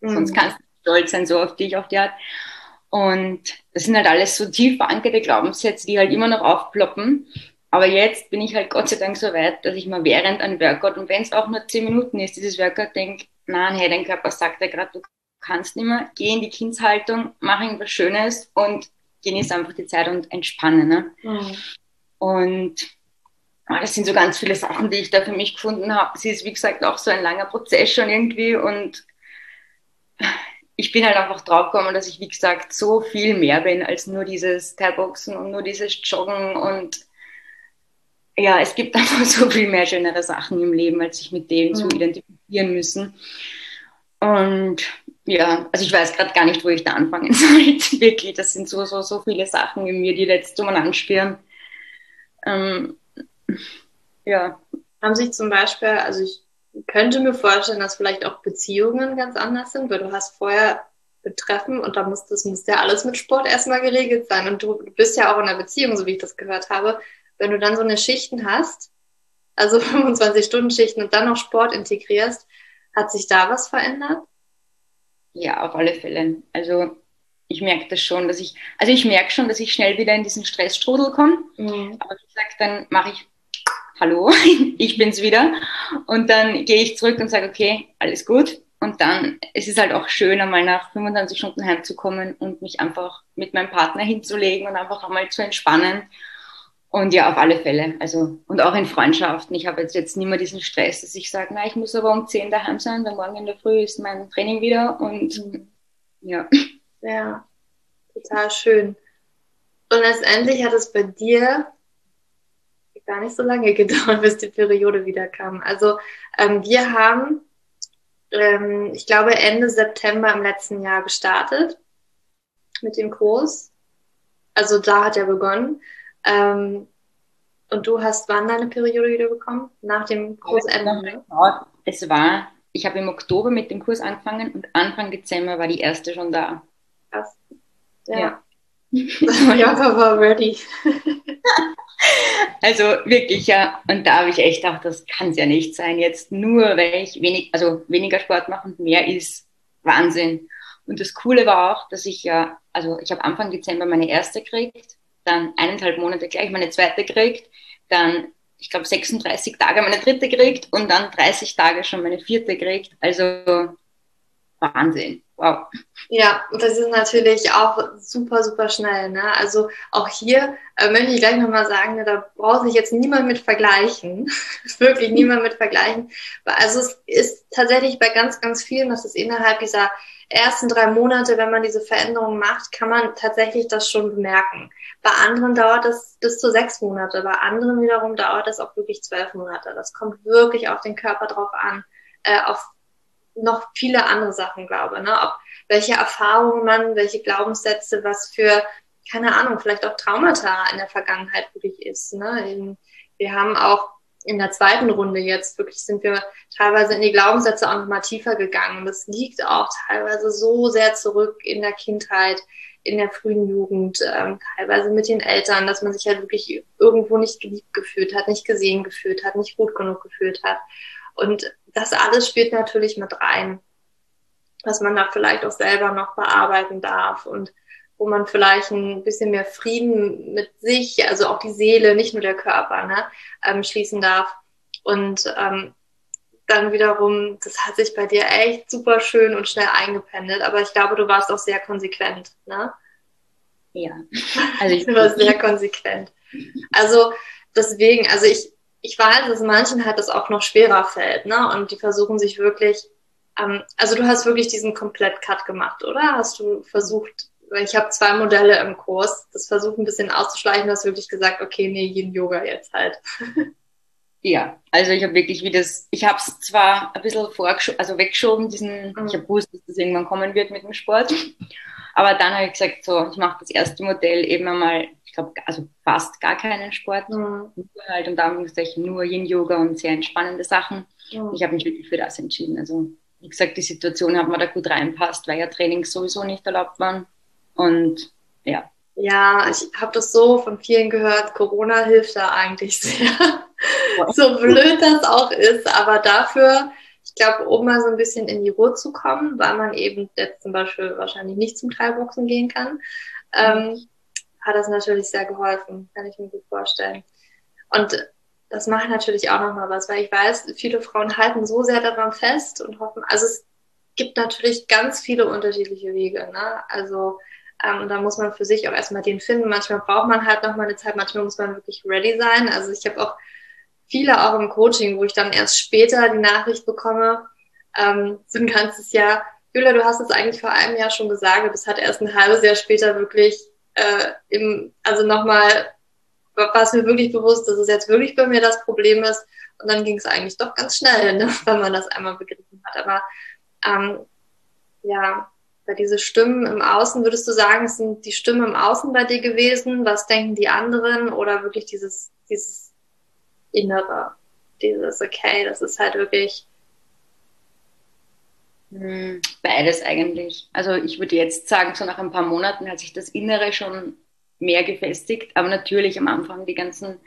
mhm. sonst kannst du stolz sein, so auf dich, auf die Art. Und das sind halt alles so tief verankerte Glaubenssätze, die halt immer noch aufploppen. Aber jetzt bin ich halt Gott sei Dank so weit, dass ich mal während einem Workout, und wenn es auch nur zehn Minuten ist, dieses Workout, denke, nein, hey, dein Körper sagt ja gerade, du kannst nicht mehr, geh in die Kindshaltung, mach irgendwas Schönes und genieß einfach die Zeit und entspanne. Ne? Mhm. Und oh, das sind so ganz viele Sachen, die ich da für mich gefunden habe. Es ist, wie gesagt, auch so ein langer Prozess schon irgendwie und ich bin halt einfach draufgekommen, dass ich, wie gesagt, so viel mehr bin als nur dieses Teilboxen und nur dieses Joggen und ja, es gibt einfach so viel mehr schönere Sachen im Leben, als sich mit dem mhm. zu identifizieren müssen. Und ja, also ich weiß gerade gar nicht, wo ich da anfangen soll. Wirklich, das sind so, so, so viele Sachen in mir, die jetzt um anspüren. Ähm, ja. Haben sich zum Beispiel, also ich könnte mir vorstellen, dass vielleicht auch Beziehungen ganz anders sind, weil du hast vorher betreffen und da muss das muss ja alles mit Sport erstmal geregelt sein und du, du bist ja auch in einer Beziehung, so wie ich das gehört habe. Wenn du dann so eine Schichten hast, also 25 Stunden Schichten und dann noch Sport integrierst, hat sich da was verändert? Ja, auf alle Fälle. Also ich merke das schon, dass ich, also ich merke schon, dass ich schnell wieder in diesen Stressstrudel komme. Mhm. Aber wie gesagt, dann mache ich, hallo, ich bin's wieder. Und dann gehe ich zurück und sage, okay, alles gut. Und dann es ist es halt auch schön, einmal nach 25 Stunden heimzukommen und mich einfach mit meinem Partner hinzulegen und einfach einmal zu entspannen und ja, auf alle Fälle. Also, und auch in Freundschaften. Ich habe jetzt, jetzt nicht mehr diesen Stress, dass ich sage, na, ich muss aber um 10 daheim sein, weil morgen in der Früh ist mein Training wieder und mhm. ja. Ja, total schön. Und letztendlich hat es bei dir gar nicht so lange gedauert, bis die Periode wieder kam. Also ähm, wir haben, ähm, ich glaube, Ende September im letzten Jahr gestartet mit dem Kurs. Also da hat er begonnen. Ähm, und du hast wann deine Periode wieder bekommen? Nach dem? Genau. Es war, ich habe im Oktober mit dem Kurs angefangen und Anfang Dezember war die erste schon da. Krass. Ja. ja. Jaka war ready. also wirklich, ja. Und da habe ich echt gedacht, das kann es ja nicht sein. Jetzt nur, weil ich wenig, also weniger Sport mache und mehr ist Wahnsinn. Und das Coole war auch, dass ich ja, also ich habe Anfang Dezember meine erste gekriegt dann eineinhalb Monate gleich meine zweite gekriegt, dann, ich glaube, 36 Tage meine dritte gekriegt und dann 30 Tage schon meine vierte gekriegt. Also Wahnsinn. Wow. Ja, das ist natürlich auch super, super schnell. Ne? Also auch hier äh, möchte ich gleich nochmal sagen, ne, da braucht sich jetzt niemand mit vergleichen. Wirklich niemand mit vergleichen. Also es ist tatsächlich bei ganz, ganz vielen, dass es innerhalb dieser ersten drei Monate, wenn man diese Veränderungen macht, kann man tatsächlich das schon bemerken. Bei anderen dauert es bis zu sechs Monate, bei anderen wiederum dauert es auch wirklich zwölf Monate. Das kommt wirklich auf den Körper drauf an, äh, auf noch viele andere Sachen glaube, ne? Ob welche Erfahrungen man, welche Glaubenssätze, was für, keine Ahnung, vielleicht auch Traumata in der Vergangenheit wirklich ist. Ne? Wir haben auch in der zweiten Runde jetzt wirklich sind wir teilweise in die Glaubenssätze auch nochmal tiefer gegangen. Das liegt auch teilweise so sehr zurück in der Kindheit, in der frühen Jugend, ähm, teilweise mit den Eltern, dass man sich halt wirklich irgendwo nicht geliebt gefühlt hat, nicht gesehen gefühlt hat, nicht gut genug gefühlt hat. Und das alles spielt natürlich mit rein, was man da vielleicht auch selber noch bearbeiten darf und wo man vielleicht ein bisschen mehr Frieden mit sich, also auch die Seele, nicht nur der Körper, ne, ähm, schließen darf. Und ähm, dann wiederum, das hat sich bei dir echt super schön und schnell eingependelt, aber ich glaube, du warst auch sehr konsequent, ne? Ja. Also ich warst sehr konsequent. Also deswegen, also ich, ich weiß, dass manchen halt das auch noch schwerer fällt, ne? Und die versuchen sich wirklich, ähm, also du hast wirklich diesen Komplett-Cut gemacht, oder? Hast du versucht, ich habe zwei Modelle im Kurs, das versucht ein bisschen auszuschleichen, du hast wirklich gesagt, okay, nee, Yin Yoga jetzt halt. Ja, also ich habe wirklich wie das, ich habe es zwar ein bisschen vorgeschoben, also weggeschoben, diesen, mhm. ich habe gewusst, dass das irgendwann kommen wird mit dem Sport, aber dann habe ich gesagt, so, ich mache das erste Modell eben einmal ich glaube, also fast gar keinen Sport. Mhm. Nur halt unter Anführungszeichen nur Yin-Yoga und sehr entspannende Sachen. Mhm. Ich habe mich wirklich für das entschieden. Also, wie gesagt, die Situation hat mir da gut reinpasst, weil ja Trainings sowieso nicht erlaubt waren. Und ja. Ja, ich habe das so von vielen gehört, Corona hilft da eigentlich sehr. so blöd das auch ist, aber dafür, ich glaube, um mal so ein bisschen in die Ruhe zu kommen, weil man eben jetzt zum Beispiel wahrscheinlich nicht zum Teilboxen gehen kann, ähm, hat das natürlich sehr geholfen, kann ich mir gut vorstellen. Und das macht natürlich auch nochmal was, weil ich weiß, viele Frauen halten so sehr daran fest und hoffen, also es gibt natürlich ganz viele unterschiedliche Wege, ne? Also ähm, da muss man für sich auch erstmal den finden. Manchmal braucht man halt nochmal eine Zeit, manchmal muss man wirklich ready sein. Also ich habe auch viele auch im Coaching, wo ich dann erst später die Nachricht bekomme, ähm, so ein ganzes Jahr, Julia, du hast es eigentlich vor einem Jahr schon gesagt, aber es hat erst ein halbes Jahr später wirklich äh, im, also nochmal war es mir wirklich bewusst, dass es jetzt wirklich bei mir das Problem ist. Und dann ging es eigentlich doch ganz schnell, ne, wenn man das einmal begriffen hat. Aber ähm, ja, bei diese Stimmen im Außen, würdest du sagen, sind die Stimmen im Außen bei dir gewesen? Was denken die anderen? Oder wirklich dieses, dieses Innere? Dieses, okay, das ist halt wirklich hm, beides eigentlich. Also ich würde jetzt sagen, so nach ein paar Monaten hat sich das Innere schon mehr gefestigt, aber natürlich am Anfang die ganzen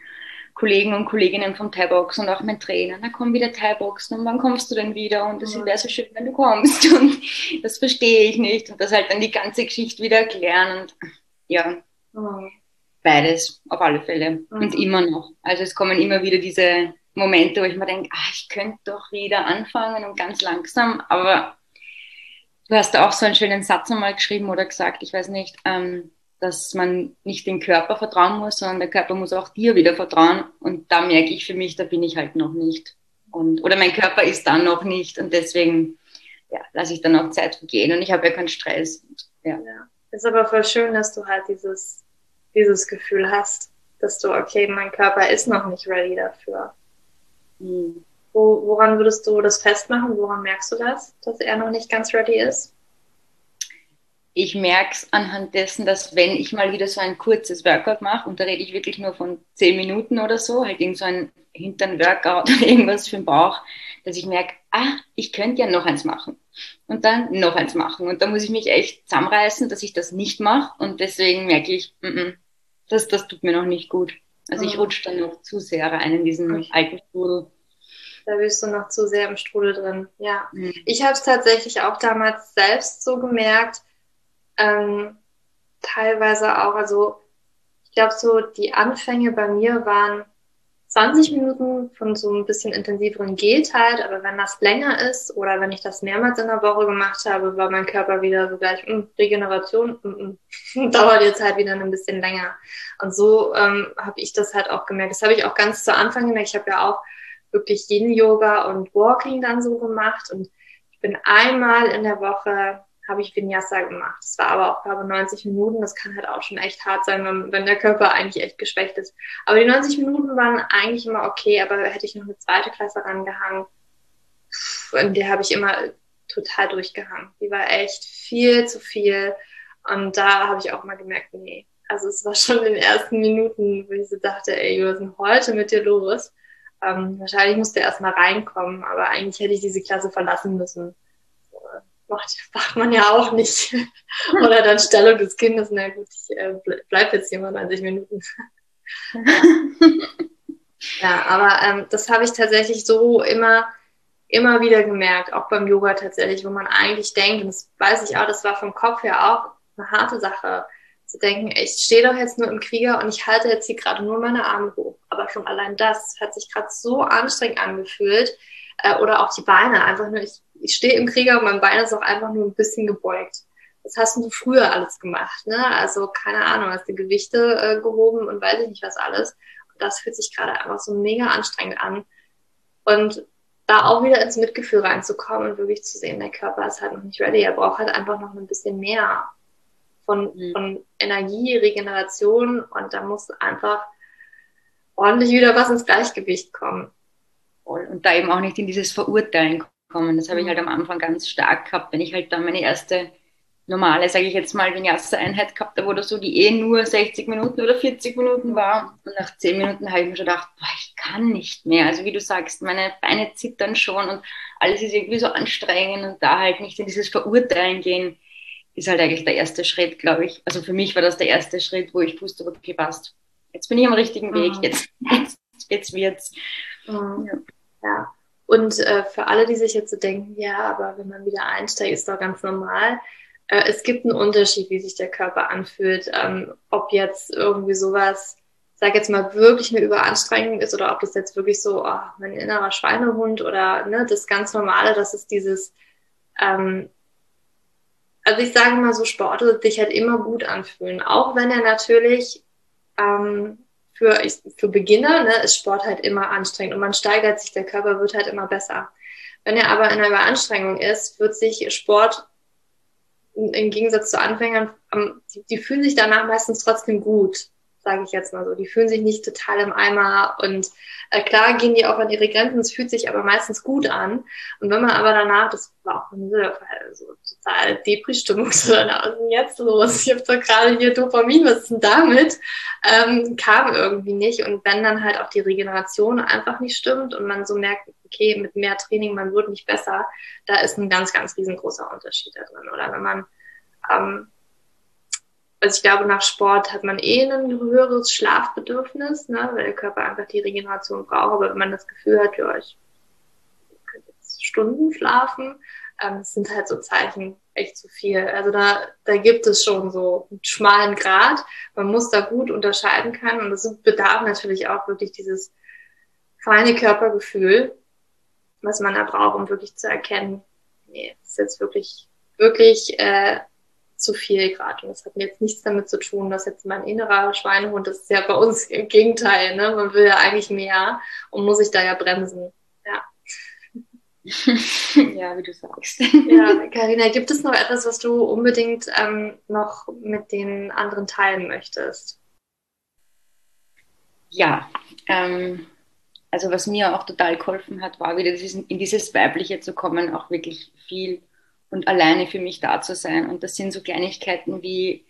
Kollegen und Kolleginnen vom Thai-Box und auch mein Trainer, na komm wieder Thai-Boxen und wann kommst du denn wieder? Und es wäre so schön, wenn du kommst. Und das verstehe ich nicht. Und das halt dann die ganze Geschichte wieder erklären und ja, mhm. beides auf alle Fälle. Mhm. und immer noch. Also es kommen immer wieder diese Momente, wo ich mir denke, ach, ich könnte doch wieder anfangen und ganz langsam, aber du hast da auch so einen schönen Satz einmal geschrieben oder gesagt, ich weiß nicht, ähm, dass man nicht den Körper vertrauen muss, sondern der Körper muss auch dir wieder vertrauen und da merke ich für mich, da bin ich halt noch nicht und oder mein Körper ist dann noch nicht und deswegen ja, lasse ich dann auch Zeit vergehen und ich habe ja keinen Stress. Und, ja. ja. Ist aber voll schön, dass du halt dieses, dieses Gefühl hast, dass du, okay, mein Körper ist noch nicht ready dafür. Hm. Wo, woran würdest du das festmachen? Woran merkst du das, dass er noch nicht ganz ready ist? Ich merke es anhand dessen, dass wenn ich mal wieder so ein kurzes Workout mache, und da rede ich wirklich nur von zehn Minuten oder so, halt irgend so ein Hintern-Workout oder irgendwas für den Bauch, dass ich merke, ah, ich könnte ja noch eins machen. Und dann noch eins machen. Und da muss ich mich echt zusammenreißen, dass ich das nicht mache. Und deswegen merke ich, mm -mm, das, das tut mir noch nicht gut. Also ich rutsche dann noch zu sehr rein in diesen alten Strudel. Da bist du noch zu sehr im Strudel drin. Ja. Mhm. Ich habe es tatsächlich auch damals selbst so gemerkt. Ähm, teilweise auch, also ich glaube so, die Anfänge bei mir waren 20 Minuten von so ein bisschen intensiveren geht halt, aber wenn das länger ist oder wenn ich das mehrmals in der Woche gemacht habe, war mein Körper wieder so gleich, mh, hm, Regeneration mh, hm, mh, hm, dauert jetzt halt wieder ein bisschen länger. Und so ähm, habe ich das halt auch gemerkt. Das habe ich auch ganz zu Anfang gemerkt. Ich habe ja auch wirklich Yin-Yoga und Walking dann so gemacht und ich bin einmal in der Woche habe ich Vinyasa gemacht. Das war aber auch, glaube 90 Minuten. Das kann halt auch schon echt hart sein, wenn, wenn der Körper eigentlich echt geschwächt ist. Aber die 90 Minuten waren eigentlich immer okay, aber hätte ich noch eine zweite Klasse rangehangen, in der habe ich immer total durchgehangen. Die war echt viel zu viel. Und da habe ich auch mal gemerkt, nee. Also es war schon in den ersten Minuten, wo ich so dachte, ey, was ist heute mit dir los? Ähm, wahrscheinlich musste er erst mal reinkommen, aber eigentlich hätte ich diese Klasse verlassen müssen macht, macht man ja auch nicht. Oder dann Stellung des Kindes, na gut, ich äh, bleib jetzt hier mal 90 Minuten. ja, aber ähm, das habe ich tatsächlich so immer, immer wieder gemerkt, auch beim Yoga tatsächlich, wo man eigentlich denkt, und das weiß ich auch, das war vom Kopf her auch eine harte Sache, zu denken, ich stehe doch jetzt nur im Krieger und ich halte jetzt hier gerade nur meine Arme hoch. Aber schon allein das hat sich gerade so anstrengend angefühlt. Äh, oder auch die Beine, einfach nur, ich ich stehe im Krieger und mein Bein ist auch einfach nur ein bisschen gebeugt. Das hast du früher alles gemacht, ne? Also keine Ahnung, hast du Gewichte äh, gehoben und weiß ich nicht was alles. Und das fühlt sich gerade einfach so mega anstrengend an. Und da auch wieder ins Mitgefühl reinzukommen und wirklich zu sehen, der Körper ist halt noch nicht ready. Er braucht halt einfach noch ein bisschen mehr von, mhm. von Energie, Regeneration und da muss einfach ordentlich wieder was ins Gleichgewicht kommen. Und da eben auch nicht in dieses Verurteilen kommen. Das habe ich halt am Anfang ganz stark gehabt, wenn ich halt dann meine erste normale, sage ich jetzt mal, Vinyasa-Einheit gehabt habe oder so, die eh nur 60 Minuten oder 40 Minuten war. Und nach 10 Minuten habe ich mir schon gedacht, boah, ich kann nicht mehr. Also wie du sagst, meine Beine zittern schon und alles ist irgendwie so anstrengend und da halt nicht in dieses Verurteilen gehen, ist halt eigentlich der erste Schritt, glaube ich. Also für mich war das der erste Schritt, wo ich wusste, okay, passt. Jetzt bin ich am richtigen Weg, mhm. jetzt, jetzt, jetzt wird's. Mhm. Ja. ja. Und äh, für alle, die sich jetzt so denken, ja, aber wenn man wieder einsteigt, ist doch ganz normal. Äh, es gibt einen Unterschied, wie sich der Körper anfühlt. Ähm, ob jetzt irgendwie sowas, sag jetzt mal, wirklich eine Überanstrengung ist oder ob das jetzt wirklich so, oh, mein innerer Schweinehund oder ne, das ganz Normale, das ist dieses, ähm, also ich sage mal so, Sport wird sich halt immer gut anfühlen, auch wenn er natürlich ähm, für, für Beginner ne, ist Sport halt immer anstrengend und man steigert sich, der Körper wird halt immer besser. Wenn er aber in einer Überanstrengung ist, wird sich Sport im Gegensatz zu Anfängern, die, die fühlen sich danach meistens trotzdem gut sage ich jetzt mal so. Die fühlen sich nicht total im Eimer und äh, klar gehen die auch an ihre Grenzen, es fühlt sich aber meistens gut an. Und wenn man aber danach, das war auch ein so total Depri-Stimmung, so, was ist denn jetzt los? Ich habe doch gerade hier Dopamin, was ist denn damit? Ähm, kam irgendwie nicht. Und wenn dann halt auch die Regeneration einfach nicht stimmt und man so merkt, okay, mit mehr Training, man wird nicht besser, da ist ein ganz, ganz riesengroßer Unterschied da drin. Oder wenn man ähm, also ich glaube, nach Sport hat man eh ein höheres Schlafbedürfnis, ne, weil der Körper einfach die Regeneration braucht. Aber wenn man das Gefühl hat, ja, ich könnte jetzt Stunden schlafen, ähm, das sind halt so Zeichen echt zu viel. Also da, da gibt es schon so einen schmalen Grad. Man muss da gut unterscheiden können und das bedarf natürlich auch wirklich dieses feine Körpergefühl, was man da braucht, um wirklich zu erkennen, nee, ist jetzt wirklich, wirklich äh, zu viel gerade. Und das hat jetzt nichts damit zu tun, dass jetzt mein innerer Schweinehund, das ist ja bei uns im Gegenteil, ne? Man will ja eigentlich mehr und muss sich da ja bremsen. Ja. ja, wie du sagst. ja, Karina, gibt es noch etwas, was du unbedingt ähm, noch mit den anderen teilen möchtest? Ja, ähm, also was mir auch total geholfen hat, war wieder in dieses Weibliche zu kommen, auch wirklich viel und alleine für mich da zu sein. Und das sind so Kleinigkeiten wie,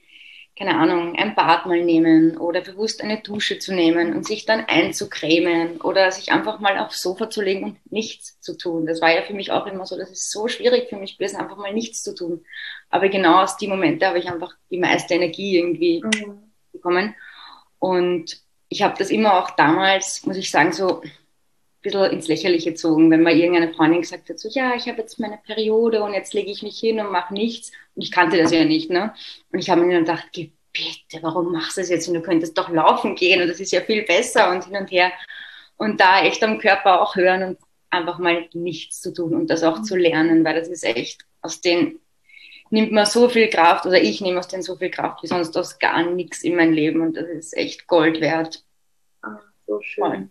keine Ahnung, ein Bad mal nehmen oder bewusst eine Dusche zu nehmen und sich dann einzucremen oder sich einfach mal aufs Sofa zu legen und nichts zu tun. Das war ja für mich auch immer so, das ist so schwierig für mich gewesen, einfach mal nichts zu tun. Aber genau aus die Momente habe ich einfach die meiste Energie irgendwie mhm. bekommen. Und ich habe das immer auch damals, muss ich sagen, so bisschen ins Lächerliche gezogen, wenn mal irgendeine Freundin gesagt hat, so, ja, ich habe jetzt meine Periode und jetzt lege ich mich hin und mache nichts. Und ich kannte das ja nicht, ne? Und ich habe mir dann gedacht, bitte, warum machst du das jetzt? Und du könntest doch laufen gehen und das ist ja viel besser und hin und her. Und da echt am Körper auch hören und einfach mal nichts zu tun und das auch zu lernen, weil das ist echt, aus den nimmt man so viel Kraft oder ich nehme aus denen so viel Kraft wie sonst aus gar nichts in mein Leben und das ist echt Gold wert. Ah, so schön. Voll.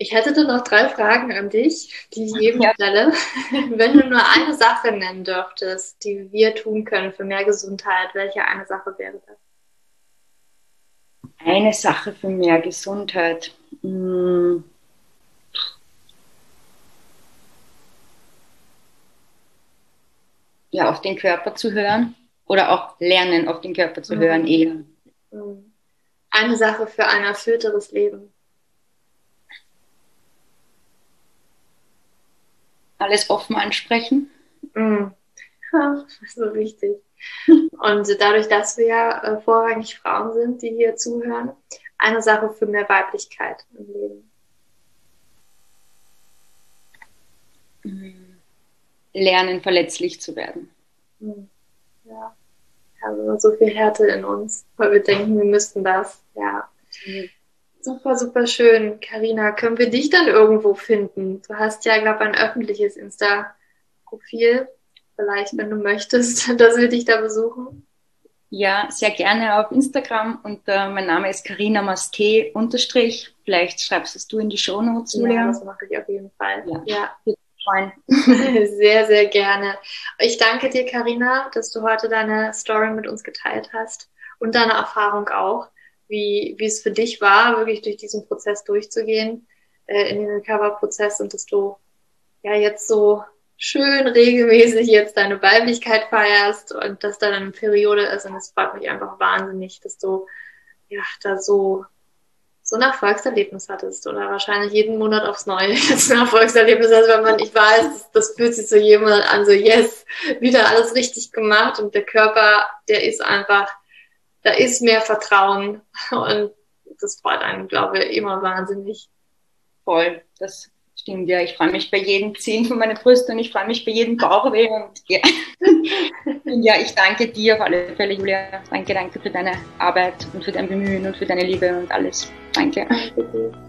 Ich hätte dann noch drei Fragen an dich, die ich jedem ja. stelle. Wenn du nur eine Sache nennen dürftest, die wir tun können für mehr Gesundheit, welche eine Sache wäre das? Eine Sache für mehr Gesundheit. Hm. Ja, auf den Körper zu hören oder auch lernen, auf den Körper zu mhm. hören eher. Hm. Eine Sache für ein erfüllteres Leben. Alles offen ansprechen. Ja, so wichtig. Und dadurch, dass wir ja äh, vorrangig Frauen sind, die hier zuhören, eine Sache für mehr Weiblichkeit im Leben. Mm. Lernen, verletzlich zu werden. Mm. Ja. Wir haben so viel Härte in uns, weil wir denken, wir müssten das. Ja. Mhm. Super, super schön. Karina, können wir dich dann irgendwo finden? Du hast ja, glaube ich, ein öffentliches Insta-Profil. Vielleicht, wenn du möchtest, dass wir dich da besuchen. Ja, sehr gerne auf Instagram und äh, mein Name ist Karina Maste unterstrich. Vielleicht schreibst es du in die Show Notes, Julia. Ja, das mache ich auf jeden Fall. Ja. ja. Sehr, sehr gerne. Ich danke dir, Karina, dass du heute deine Story mit uns geteilt hast und deine Erfahrung auch wie, wie es für dich war, wirklich durch diesen Prozess durchzugehen, äh, in den Recover-Prozess und dass du ja jetzt so schön regelmäßig jetzt deine Weiblichkeit feierst und dass da eine Periode ist und es freut mich einfach wahnsinnig, dass du ja da so so ein Erfolgserlebnis hattest oder wahrscheinlich jeden Monat aufs Neue jetzt ein Erfolgserlebnis. Hast, weil man, ich weiß, das fühlt sich so jemand an, so yes, wieder alles richtig gemacht und der Körper, der ist einfach da ist mehr Vertrauen und das freut einen, glaube ich, immer wahnsinnig. Voll, das stimmt ja. Ich freue mich bei jedem Ziehen von meinen Brüsten und ich freue mich bei jedem Bauchweh und ja. ja, ich danke dir auf alle Fälle, Julia. Danke, danke für deine Arbeit und für dein Bemühen und für deine Liebe und alles. Danke. danke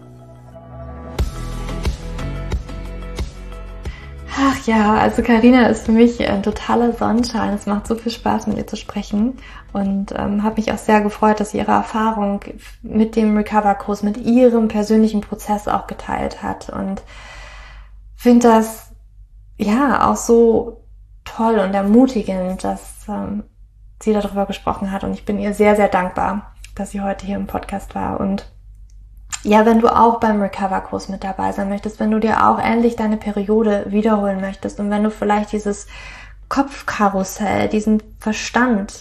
Ach ja, also Karina ist für mich ein totaler Sonnenschein. Es macht so viel Spaß, mit ihr zu sprechen. Und ähm, habe mich auch sehr gefreut, dass sie ihre Erfahrung mit dem Recover-Kurs, mit ihrem persönlichen Prozess auch geteilt hat. Und finde das ja auch so toll und ermutigend, dass ähm, sie darüber gesprochen hat. Und ich bin ihr sehr, sehr dankbar, dass sie heute hier im Podcast war. Und ja, wenn du auch beim Recover-Kurs mit dabei sein möchtest, wenn du dir auch endlich deine Periode wiederholen möchtest und wenn du vielleicht dieses Kopfkarussell, diesen Verstand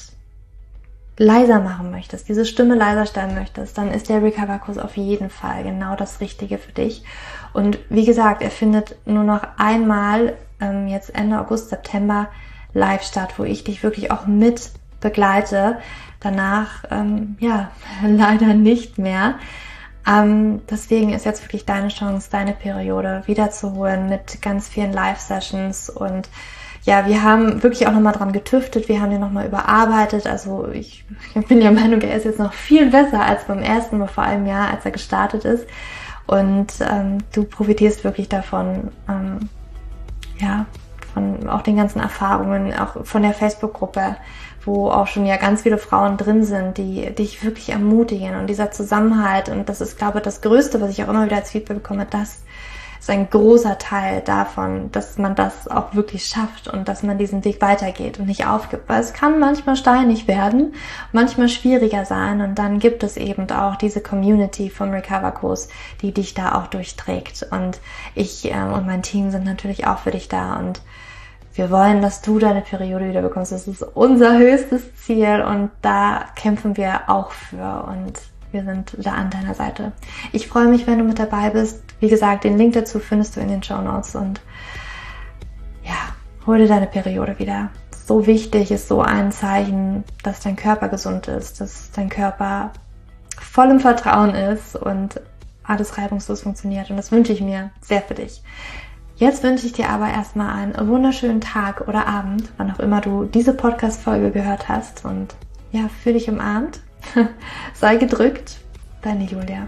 leiser machen möchtest, diese Stimme leiser stellen möchtest, dann ist der Recover-Kurs auf jeden Fall genau das Richtige für dich. Und wie gesagt, er findet nur noch einmal ähm, jetzt Ende August, September live statt, wo ich dich wirklich auch mit begleite. Danach, ähm, ja, leider nicht mehr. Ähm, deswegen ist jetzt wirklich deine Chance, deine Periode wiederzuholen mit ganz vielen Live-Sessions und ja, wir haben wirklich auch nochmal dran getüftet, wir haben den nochmal überarbeitet. Also ich, ich bin der Meinung, er ist jetzt noch viel besser als beim ersten, vor einem Jahr, als er gestartet ist. Und ähm, du profitierst wirklich davon, ähm, ja, von auch den ganzen Erfahrungen, auch von der Facebook-Gruppe, wo auch schon ja ganz viele Frauen drin sind, die dich wirklich ermutigen und dieser Zusammenhalt. Und das ist, glaube ich, das Größte, was ich auch immer wieder als Feedback bekomme, das ist ein großer Teil davon, dass man das auch wirklich schafft und dass man diesen Weg weitergeht und nicht aufgibt. Weil es kann manchmal steinig werden, manchmal schwieriger sein und dann gibt es eben auch diese Community vom Recover Kurs, die dich da auch durchträgt. Und ich äh, und mein Team sind natürlich auch für dich da und wir wollen, dass du deine Periode wieder bekommst. Das ist unser höchstes Ziel und da kämpfen wir auch für und wir sind da an deiner Seite. Ich freue mich, wenn du mit dabei bist. Wie gesagt, den Link dazu findest du in den Show Notes und ja, hol dir deine Periode wieder. So wichtig ist so ein Zeichen, dass dein Körper gesund ist, dass dein Körper voll im Vertrauen ist und alles reibungslos funktioniert. Und das wünsche ich mir sehr für dich. Jetzt wünsche ich dir aber erstmal einen wunderschönen Tag oder Abend, wann auch immer du diese Podcast-Folge gehört hast. Und ja, fühl dich umarmt. Sei gedrückt. Deine Julia.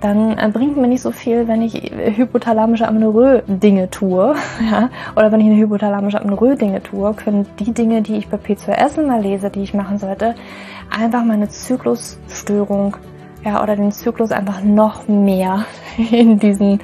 dann äh, bringt mir nicht so viel, wenn ich hypothalamische Amenorrhoe Dinge tue, ja, oder wenn ich eine hypothalamische Amenorrhoe Dinge tue, können die Dinge, die ich bei P2S mal lese, die ich machen sollte, einfach meine Zyklusstörung, ja, oder den Zyklus einfach noch mehr in diesen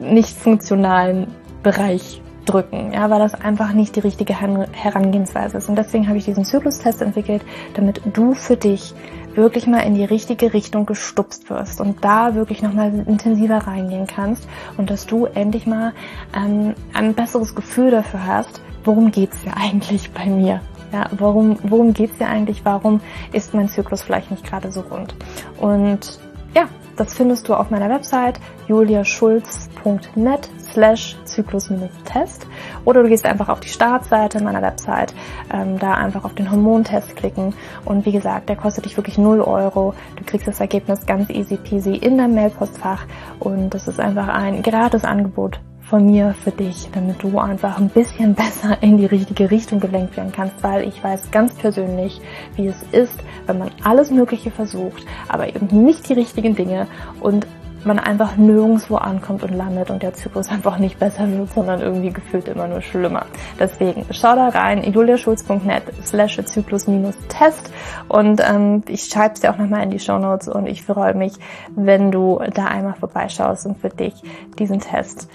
nicht funktionalen Bereich drücken, ja, weil das einfach nicht die richtige Herangehensweise ist. Und deswegen habe ich diesen Zyklustest entwickelt, damit du für dich wirklich mal in die richtige Richtung gestupst wirst und da wirklich nochmal intensiver reingehen kannst und dass du endlich mal ähm, ein besseres Gefühl dafür hast, worum geht's ja eigentlich bei mir? Ja, worum, worum geht's ja eigentlich? Warum ist mein Zyklus vielleicht nicht gerade so rund? Und ja, das findest du auf meiner Website juliaschulz.net slash Zyklus-Test oder du gehst einfach auf die Startseite meiner Website, ähm, da einfach auf den Hormontest klicken. Und wie gesagt, der kostet dich wirklich 0 Euro. Du kriegst das Ergebnis ganz easy peasy in deinem Mailpostfach. Und das ist einfach ein gratis Angebot von mir für dich, damit du einfach ein bisschen besser in die richtige Richtung gelenkt werden kannst, weil ich weiß ganz persönlich, wie es ist, wenn man alles Mögliche versucht, aber eben nicht die richtigen Dinge. Und man einfach nirgendwo ankommt und landet und der Zyklus einfach nicht besser wird, sondern irgendwie gefühlt immer nur schlimmer. Deswegen schau da rein, juliaschulz.net slash Zyklus-Test und ähm, ich schreibe es dir auch nochmal in die Show Notes und ich freue mich, wenn du da einmal vorbeischaust und für dich diesen Test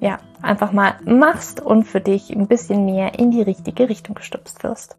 ja, einfach mal machst und für dich ein bisschen mehr in die richtige Richtung gestupst wirst.